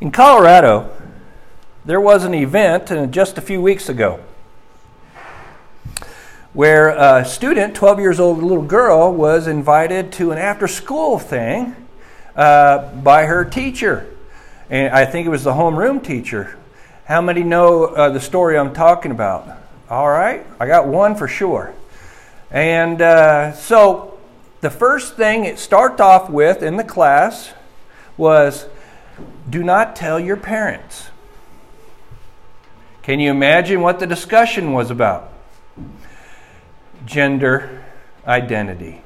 In Colorado, there was an event uh, just a few weeks ago where a student, 12 years old little girl, was invited to an after school thing uh, by her teacher. And I think it was the homeroom teacher. How many know uh, the story I'm talking about? All right, I got one for sure. And uh, so the first thing it started off with in the class was do not tell your parents. Can you imagine what the discussion was about? Gender identity,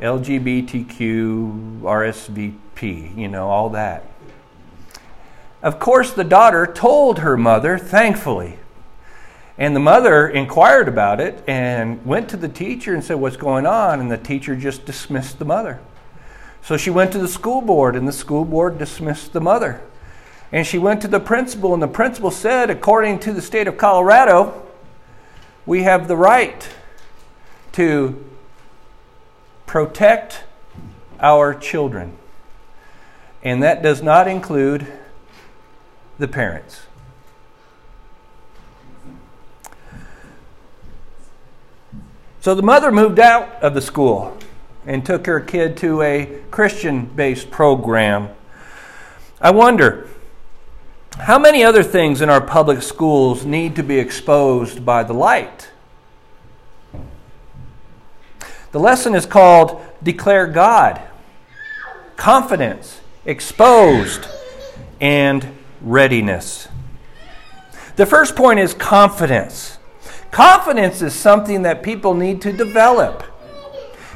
LGBTQ, RSVP, you know, all that. Of course, the daughter told her mother, thankfully. And the mother inquired about it and went to the teacher and said, What's going on? And the teacher just dismissed the mother. So she went to the school board, and the school board dismissed the mother. And she went to the principal, and the principal said, according to the state of Colorado, we have the right to protect our children. And that does not include the parents. So the mother moved out of the school and took her kid to a Christian based program. I wonder how many other things in our public schools need to be exposed by the light? The lesson is called Declare God, Confidence, Exposed, and Readiness. The first point is confidence. Confidence is something that people need to develop.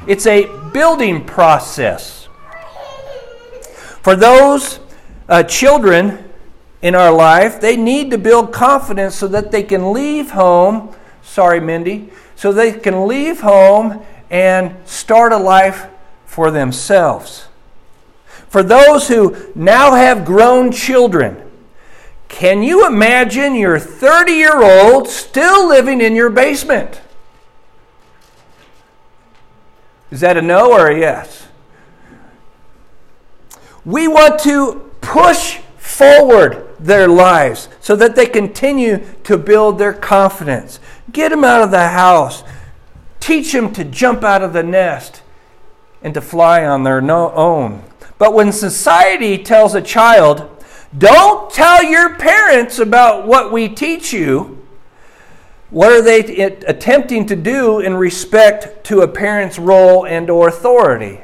It's a building process. For those uh, children in our life, they need to build confidence so that they can leave home. Sorry, Mindy. So they can leave home and start a life for themselves. For those who now have grown children, can you imagine your 30 year old still living in your basement? Is that a no or a yes? We want to push forward their lives so that they continue to build their confidence. Get them out of the house. Teach them to jump out of the nest and to fly on their own. But when society tells a child, don't tell your parents about what we teach you, what are they attempting to do in respect to a parent's role and or authority?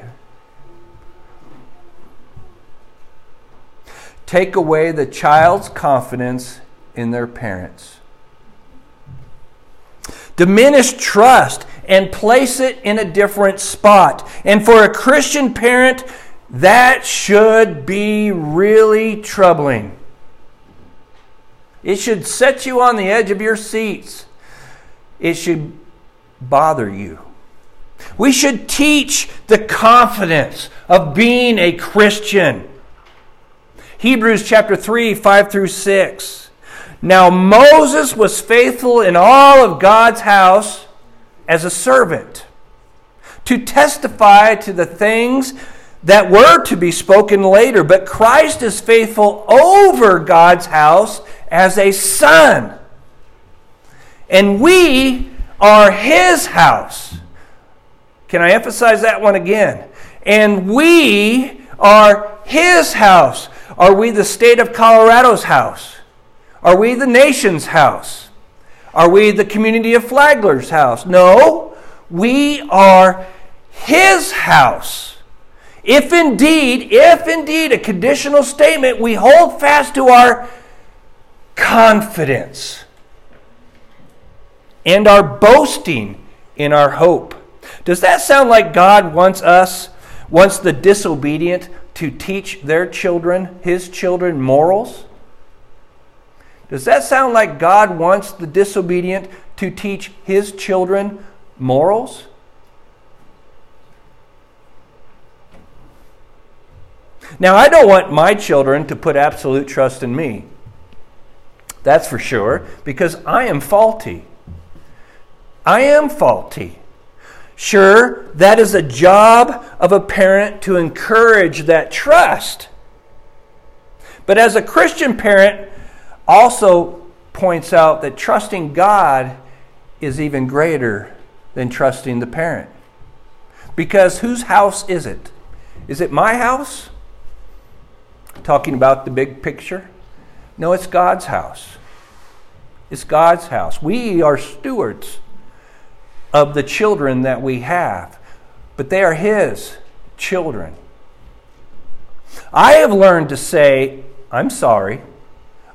Take away the child's confidence in their parents. Diminish trust and place it in a different spot. And for a Christian parent, that should be really troubling. It should set you on the edge of your seats it should bother you. We should teach the confidence of being a Christian. Hebrews chapter 3, 5 through 6. Now Moses was faithful in all of God's house as a servant to testify to the things that were to be spoken later, but Christ is faithful over God's house as a son and we are his house. Can I emphasize that one again? And we are his house. Are we the state of Colorado's house? Are we the nation's house? Are we the community of Flagler's house? No, we are his house. If indeed, if indeed a conditional statement, we hold fast to our confidence and are boasting in our hope. Does that sound like God wants us, wants the disobedient to teach their children, his children, morals? Does that sound like God wants the disobedient to teach his children morals? Now, I don't want my children to put absolute trust in me. That's for sure, because I am faulty. I am faulty. Sure, that is a job of a parent to encourage that trust. But as a Christian parent, also points out that trusting God is even greater than trusting the parent. Because whose house is it? Is it my house? Talking about the big picture? No, it's God's house. It's God's house. We are stewards of the children that we have, but they are His children. I have learned to say, I'm sorry,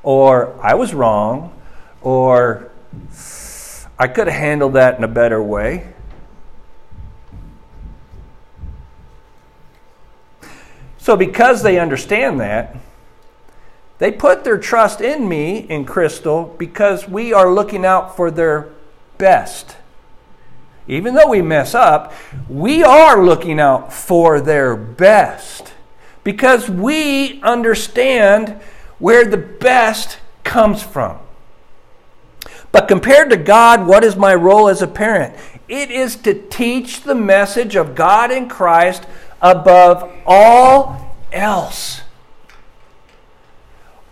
or I was wrong, or I could have handled that in a better way. So, because they understand that, they put their trust in me, in Crystal, because we are looking out for their best. Even though we mess up, we are looking out for their best because we understand where the best comes from. But compared to God, what is my role as a parent? It is to teach the message of God in Christ above all else.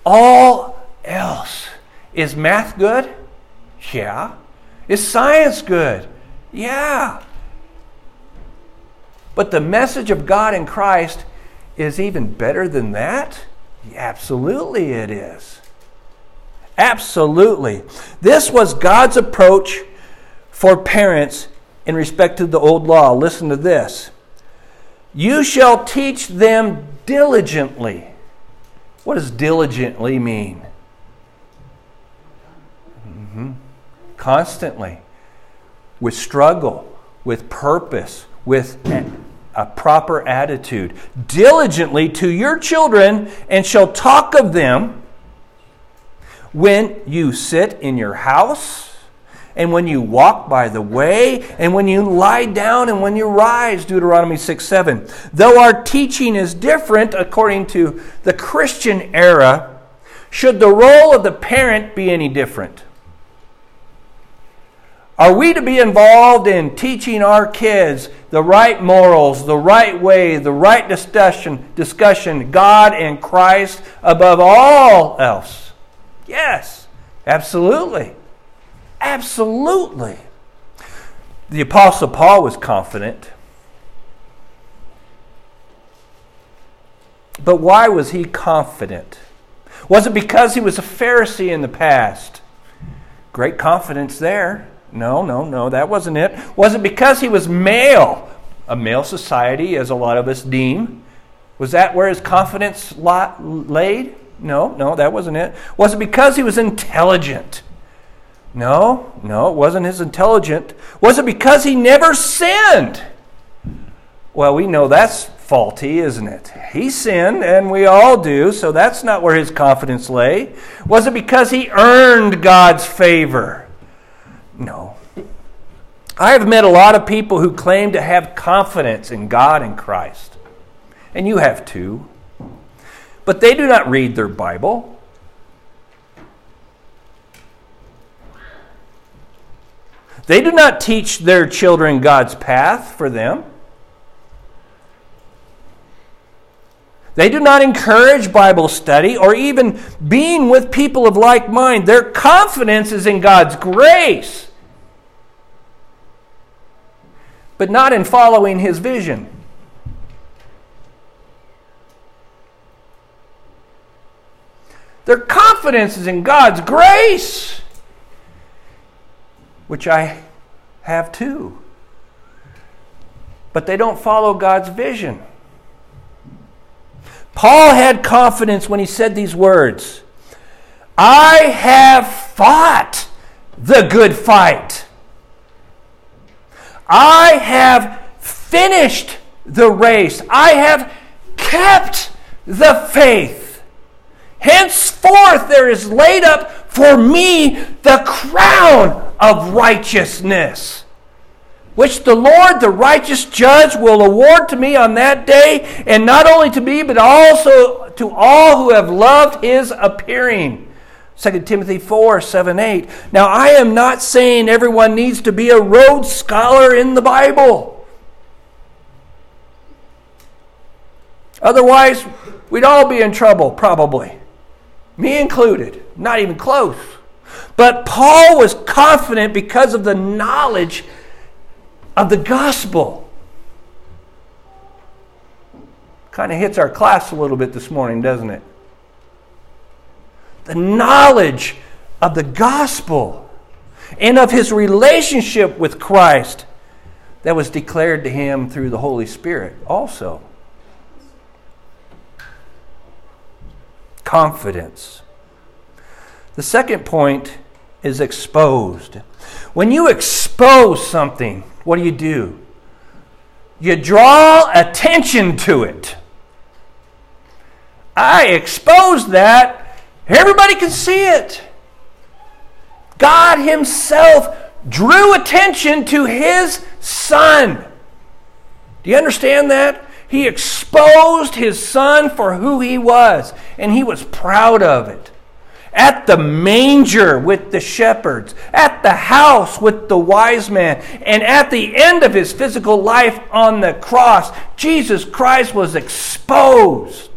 All else. Is math good? Yeah. Is science good? Yeah. But the message of God in Christ is even better than that? Absolutely, it is. Absolutely. This was God's approach for parents in respect to the old law. Listen to this. You shall teach them diligently. What does diligently mean? Mm-hmm. Constantly with struggle, with purpose, with a proper attitude, diligently to your children, and shall talk of them when you sit in your house, and when you walk by the way, and when you lie down, and when you rise. Deuteronomy 6 7. Though our teaching is different according to the Christian era, should the role of the parent be any different? Are we to be involved in teaching our kids the right morals, the right way, the right discussion, discussion, God and Christ above all else? Yes, absolutely. Absolutely. The Apostle Paul was confident. But why was he confident? Was it because he was a Pharisee in the past? Great confidence there. No, no, no, that wasn't it. Was it because he was male? A male society, as a lot of us deem. Was that where his confidence laid? No, no, that wasn't it. Was it because he was intelligent? No, no, it wasn't his intelligent. Was it because he never sinned? Well, we know that's faulty, isn't it? He sinned, and we all do, so that's not where his confidence lay. Was it because he earned God's favor? No. I have met a lot of people who claim to have confidence in God and Christ. And you have too. But they do not read their Bible. They do not teach their children God's path for them. They do not encourage Bible study or even being with people of like mind. Their confidence is in God's grace but not in following his vision. Their confidence is in God's grace, which I have too. But they don't follow God's vision. Paul had confidence when he said these words I have fought the good fight. I have finished the race. I have kept the faith. Henceforth, there is laid up for me the crown of righteousness, which the Lord, the righteous judge, will award to me on that day, and not only to me, but also to all who have loved his appearing. 2 Timothy 4 7 8. Now, I am not saying everyone needs to be a Rhodes Scholar in the Bible. Otherwise, we'd all be in trouble, probably. me included, not even close. But Paul was confident because of the knowledge of the gospel. Kind of hits our class a little bit this morning, doesn't it? The knowledge of the gospel and of his relationship with Christ that was declared to him through the Holy Spirit also. Confidence. The second point is exposed. When you expose something, what do you do? You draw attention to it. I expose that, everybody can see it. God Himself drew attention to His Son. Do you understand that? He exposed His Son for who He was, and He was proud of it at the manger with the shepherds, at the house with the wise man, and at the end of his physical life on the cross, Jesus Christ was exposed.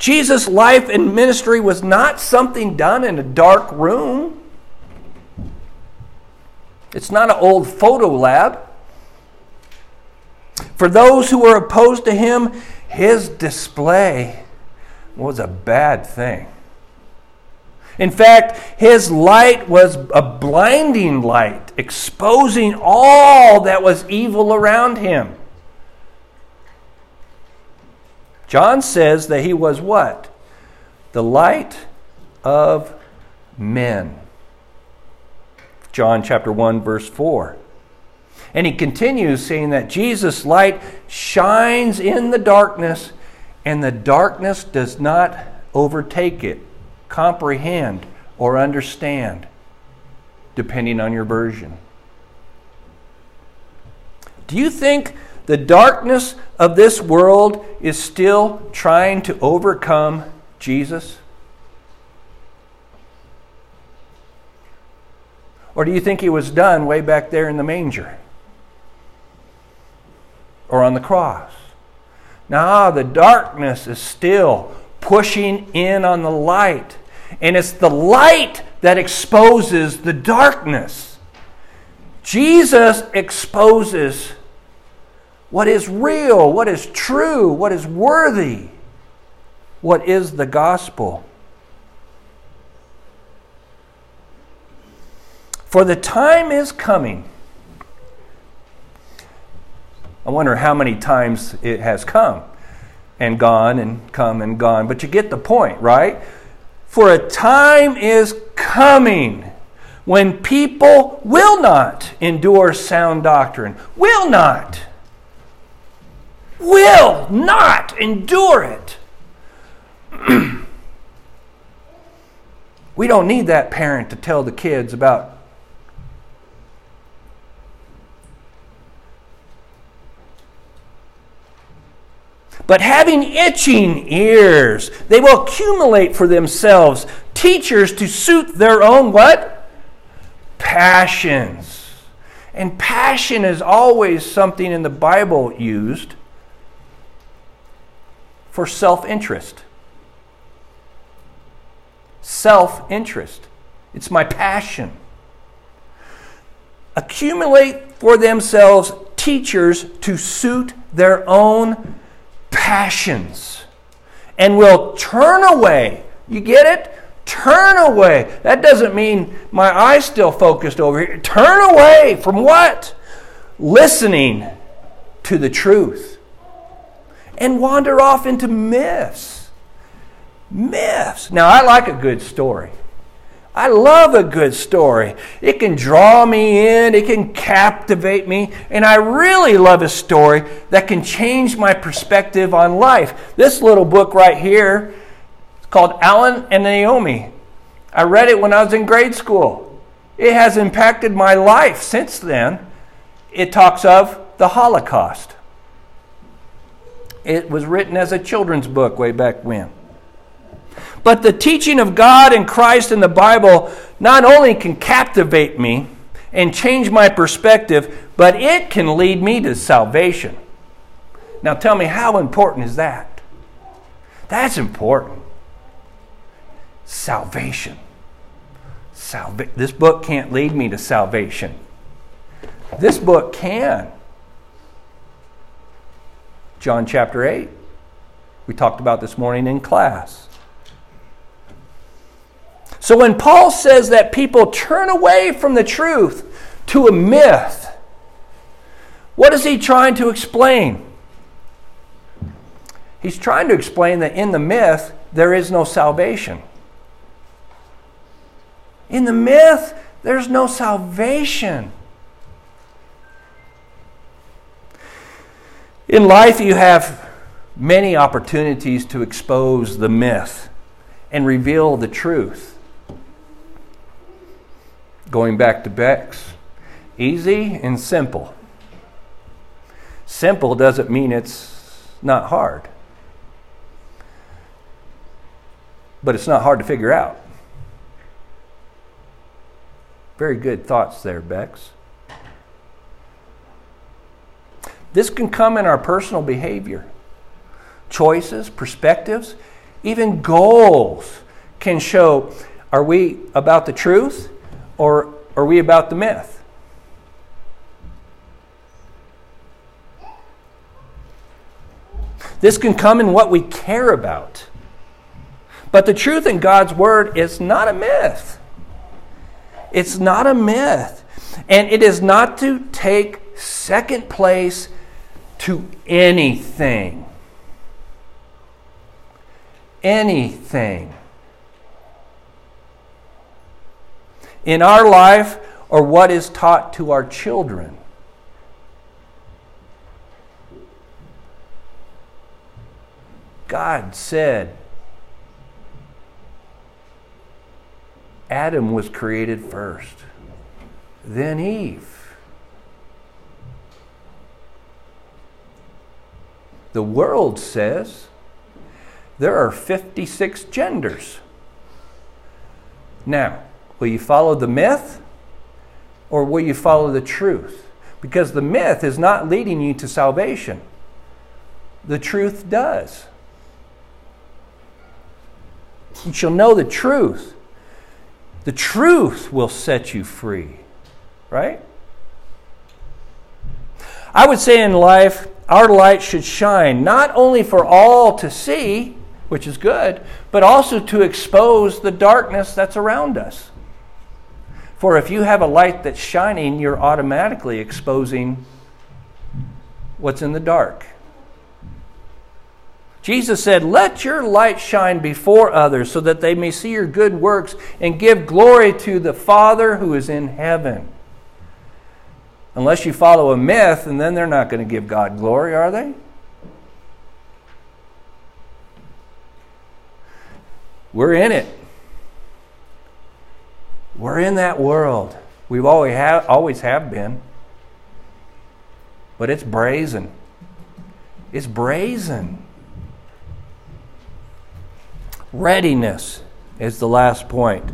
Jesus' life and ministry was not something done in a dark room. It's not an old photo lab. For those who were opposed to him, his display was a bad thing. In fact, his light was a blinding light, exposing all that was evil around him. John says that he was what? The light of men. John chapter 1 verse 4. And he continues saying that Jesus' light shines in the darkness and the darkness does not overtake it comprehend, or understand, depending on your version. Do you think the darkness of this world is still trying to overcome Jesus? Or do you think he was done way back there in the manger? Or on the cross? Now, the darkness is still pushing in on the light. And it's the light that exposes the darkness. Jesus exposes what is real, what is true, what is worthy, what is the gospel. For the time is coming. I wonder how many times it has come and gone and come and gone, but you get the point, right? For a time is coming when people will not endure sound doctrine, will not, will not endure it. we don't need that parent to tell the kids about but having itching ears, they will accumulate for themselves teachers to suit their own what? Passions. And passion is always something in the Bible used for self interest. Self interest. It's my passion. Accumulate for themselves teachers to suit their own passions and will turn away. You get it? Turn away. That doesn't mean my eyes still focused over here. Turn away from what? Listening to the truth. And wander off into myths. Myths. Now, I like a good story. I love a good story. It can draw me in, it can captivate me, and I really love a story that can change my perspective on life. This little book right here is called Alan and Naomi. I read it when I was in grade school. It has impacted my life since then. It talks of the Holocaust. It was written as a children's book way back when. But the teaching of God and Christ in the Bible not only can captivate me and change my perspective, but it can lead me to salvation. Now tell me, how important is that? That's important. salvation. Salva- this book can't lead me to salvation. This book can. John chapter 8. We talked about this morning in class. So when Paul says that people turn away from the truth to a myth, what is he trying to explain? He's trying to explain that in the myth, there is no salvation. In the myth, there's no salvation. In life, you have many opportunities to expose the myth and reveal the truth. Going back to Beck's, easy and simple. Simple doesn't mean it's not hard, but it's not hard to figure out. Very good thoughts there, Bex. This can come in our personal behavior. Choices, perspectives, even goals can show are we about the truth or are we about the myth? This can come in what we care about. But the truth in God's Word is not a myth. It's not a myth. And it is not to take second place to anything. Anything. In our life, or what is taught to our children. God said, Adam was created first, then Eve. The world says there are 56 genders. Now, will you follow the myth or will you follow the truth? Because the myth is not leading you to salvation, the truth does. You shall know the truth, the truth will set you free. Right? I would say in life, our light should shine not only for all to see, which is good, but also to expose the darkness that's around us. For if you have a light that's shining, you're automatically exposing what's in the dark. Jesus said, Let your light shine before others so that they may see your good works and give glory to the Father who is in heaven. Unless you follow a myth, and then they're not going to give God glory, are they? We're in it. We're in that world. We've always have, always have been. But it's brazen. It's brazen. Readiness is the last point.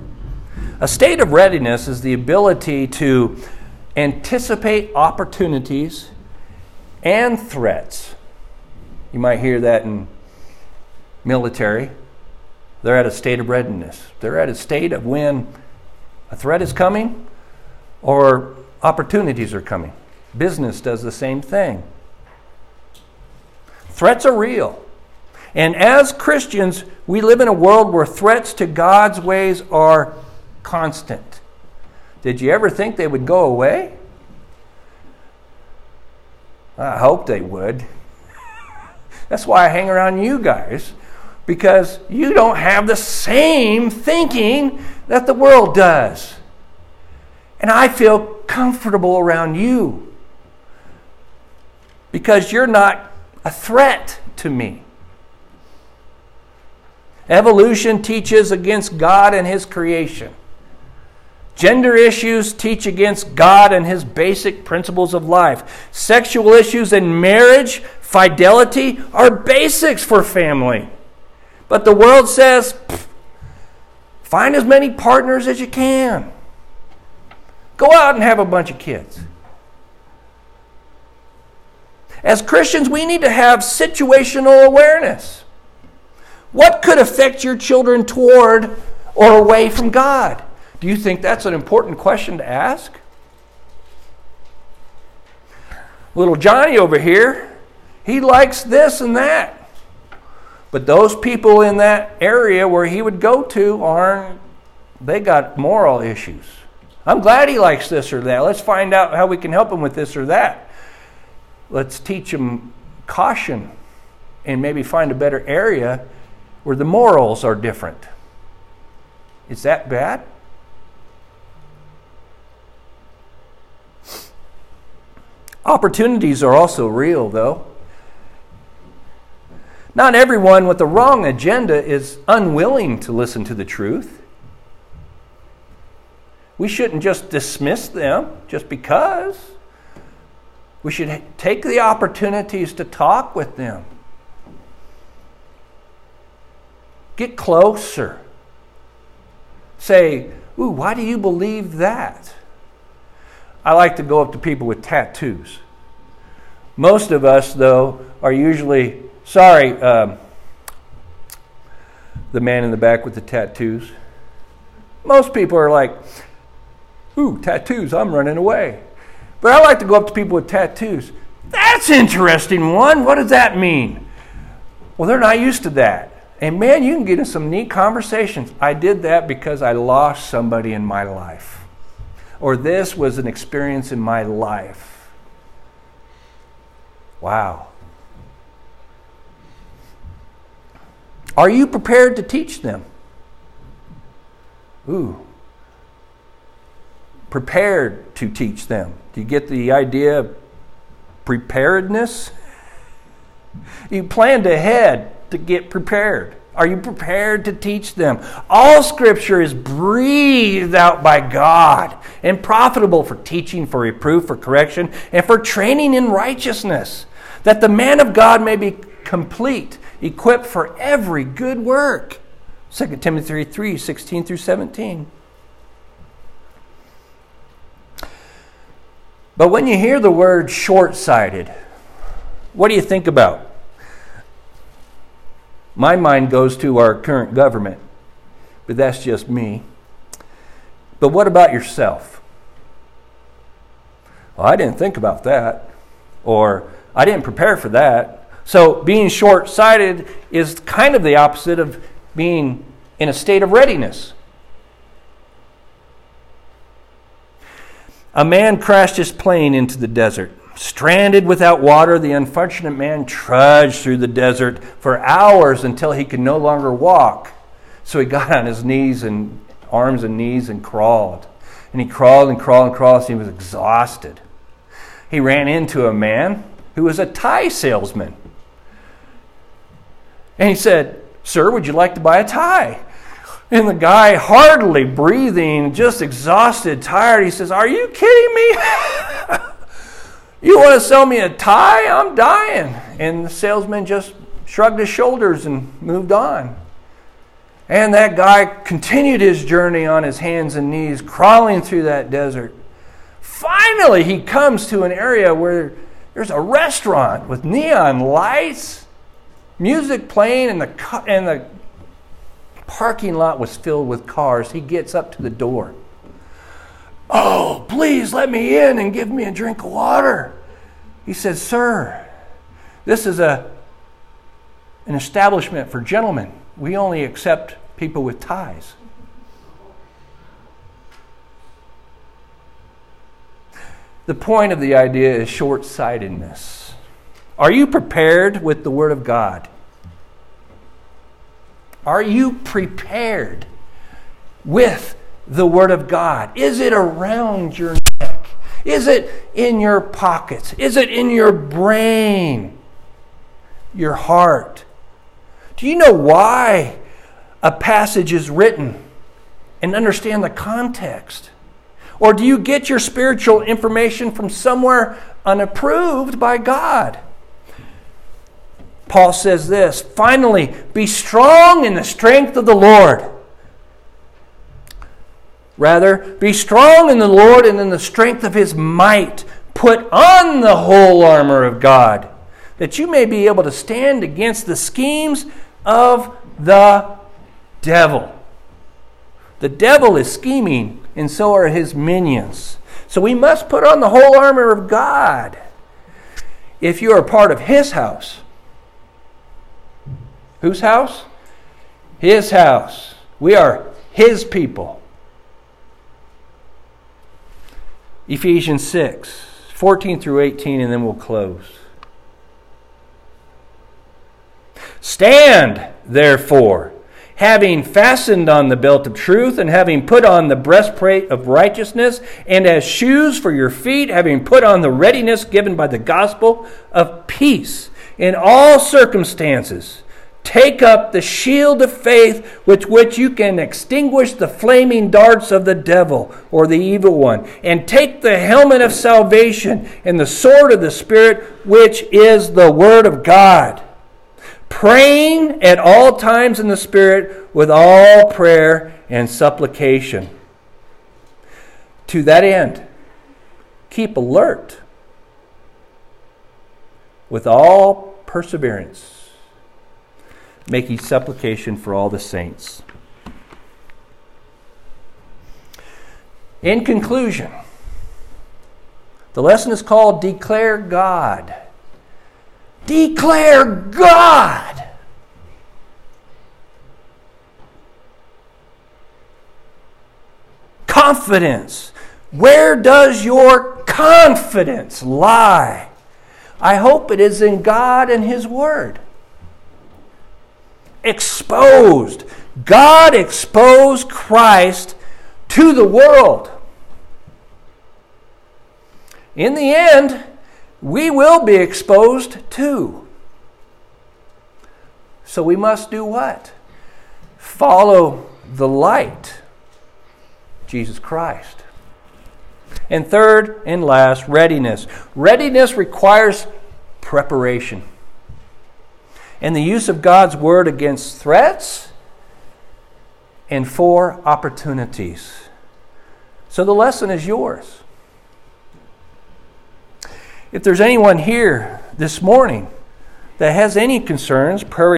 A state of readiness is the ability to anticipate opportunities and threats. You might hear that in military. They're at a state of readiness. They're at a state of when a threat is coming or opportunities are coming. Business does the same thing. Threats are real. And as Christians, we live in a world where threats to God's ways are constant. Did you ever think they would go away? I hope they would. That's why I hang around you guys, because you don't have the same thinking that the world does. And I feel comfortable around you because you're not a threat to me. Evolution teaches against God and His creation. Gender issues teach against God and His basic principles of life. Sexual issues and marriage, fidelity are basics for family. But the world says find as many partners as you can. Go out and have a bunch of kids. As Christians, we need to have situational awareness. What could affect your children toward or away from God? Do you think that's an important question to ask? Little Johnny over here, he likes this and that. But those people in that area where he would go to aren't, they got moral issues. I'm glad he likes this or that. Let's find out how we can help him with this or that. Let's teach him caution and maybe find a better area where the morals are different. Is that bad? Opportunities are also real, though. Not everyone with the wrong agenda is unwilling to listen to the truth. We shouldn't just dismiss them just because. We should take the opportunities to talk with them. Get closer. Say, Ooh, why do you believe that? I like to go up to people with tattoos. Most of us, though, are usually, sorry, um, the man in the back with the tattoos. Most people are like, Ooh, tattoos, I'm running away. But I like to go up to people with tattoos. That's interesting one. What does that mean? Well, they're not used to that. And man, you can get in some neat conversations. I did that because I lost somebody in my life. Or this was an experience in my life. Wow. Are you prepared to teach them? Ooh. Prepared to teach them. Do you get the idea of preparedness? You planned ahead to get prepared. Are you prepared to teach them? All scripture is breathed out by God and profitable for teaching, for reproof, for correction, and for training in righteousness, that the man of God may be complete, equipped for every good work. 2 Timothy 3 16 through 17. But when you hear the word short sighted, what do you think about? My mind goes to our current government, but that's just me. But what about yourself? Well, I didn't think about that, or I didn't prepare for that. So being short sighted is kind of the opposite of being in a state of readiness. A man crashed his plane into the desert. Stranded without water, the unfortunate man trudged through the desert for hours until he could no longer walk. So he got on his knees and arms and knees and crawled. And he crawled and crawled and crawled, he was exhausted. He ran into a man who was a tie salesman. And he said, Sir, would you like to buy a tie? And the guy, hardly breathing, just exhausted, tired, he says, Are you kidding me? you want to sell me a tie? I'm dying. And the salesman just shrugged his shoulders and moved on. And that guy continued his journey on his hands and knees, crawling through that desert. Finally, he comes to an area where there's a restaurant with neon lights, music playing, and the, and the parking lot was filled with cars. He gets up to the door. Oh, please let me in and give me a drink of water. He said, Sir, this is a, an establishment for gentlemen. We only accept people with ties. The point of the idea is short sightedness. Are you prepared with the Word of God? Are you prepared with the Word of God? Is it around your? Is it in your pockets? Is it in your brain? Your heart? Do you know why a passage is written and understand the context? Or do you get your spiritual information from somewhere unapproved by God? Paul says this finally, be strong in the strength of the Lord. Rather, be strong in the Lord and in the strength of his might. Put on the whole armor of God, that you may be able to stand against the schemes of the devil. The devil is scheming, and so are his minions. So we must put on the whole armor of God if you are part of his house. Whose house? His house. We are his people. Ephesians 6, 14 through 18, and then we'll close. Stand, therefore, having fastened on the belt of truth, and having put on the breastplate of righteousness, and as shoes for your feet, having put on the readiness given by the gospel of peace in all circumstances. Take up the shield of faith with which you can extinguish the flaming darts of the devil or the evil one. And take the helmet of salvation and the sword of the Spirit, which is the Word of God. Praying at all times in the Spirit with all prayer and supplication. To that end, keep alert with all perseverance making supplication for all the saints. In conclusion, the lesson is called Declare God. Declare God! Confidence. Where does your confidence lie? I hope it is in God and His Word exposed. God exposed Christ to the world. In the end, we will be exposed too. So we must do what? Follow the light, Jesus Christ. And third and last, readiness. Readiness requires preparation and the use of God's word against threats and for opportunities. So the lesson is yours. If there's anyone here this morning that has any concerns, prayer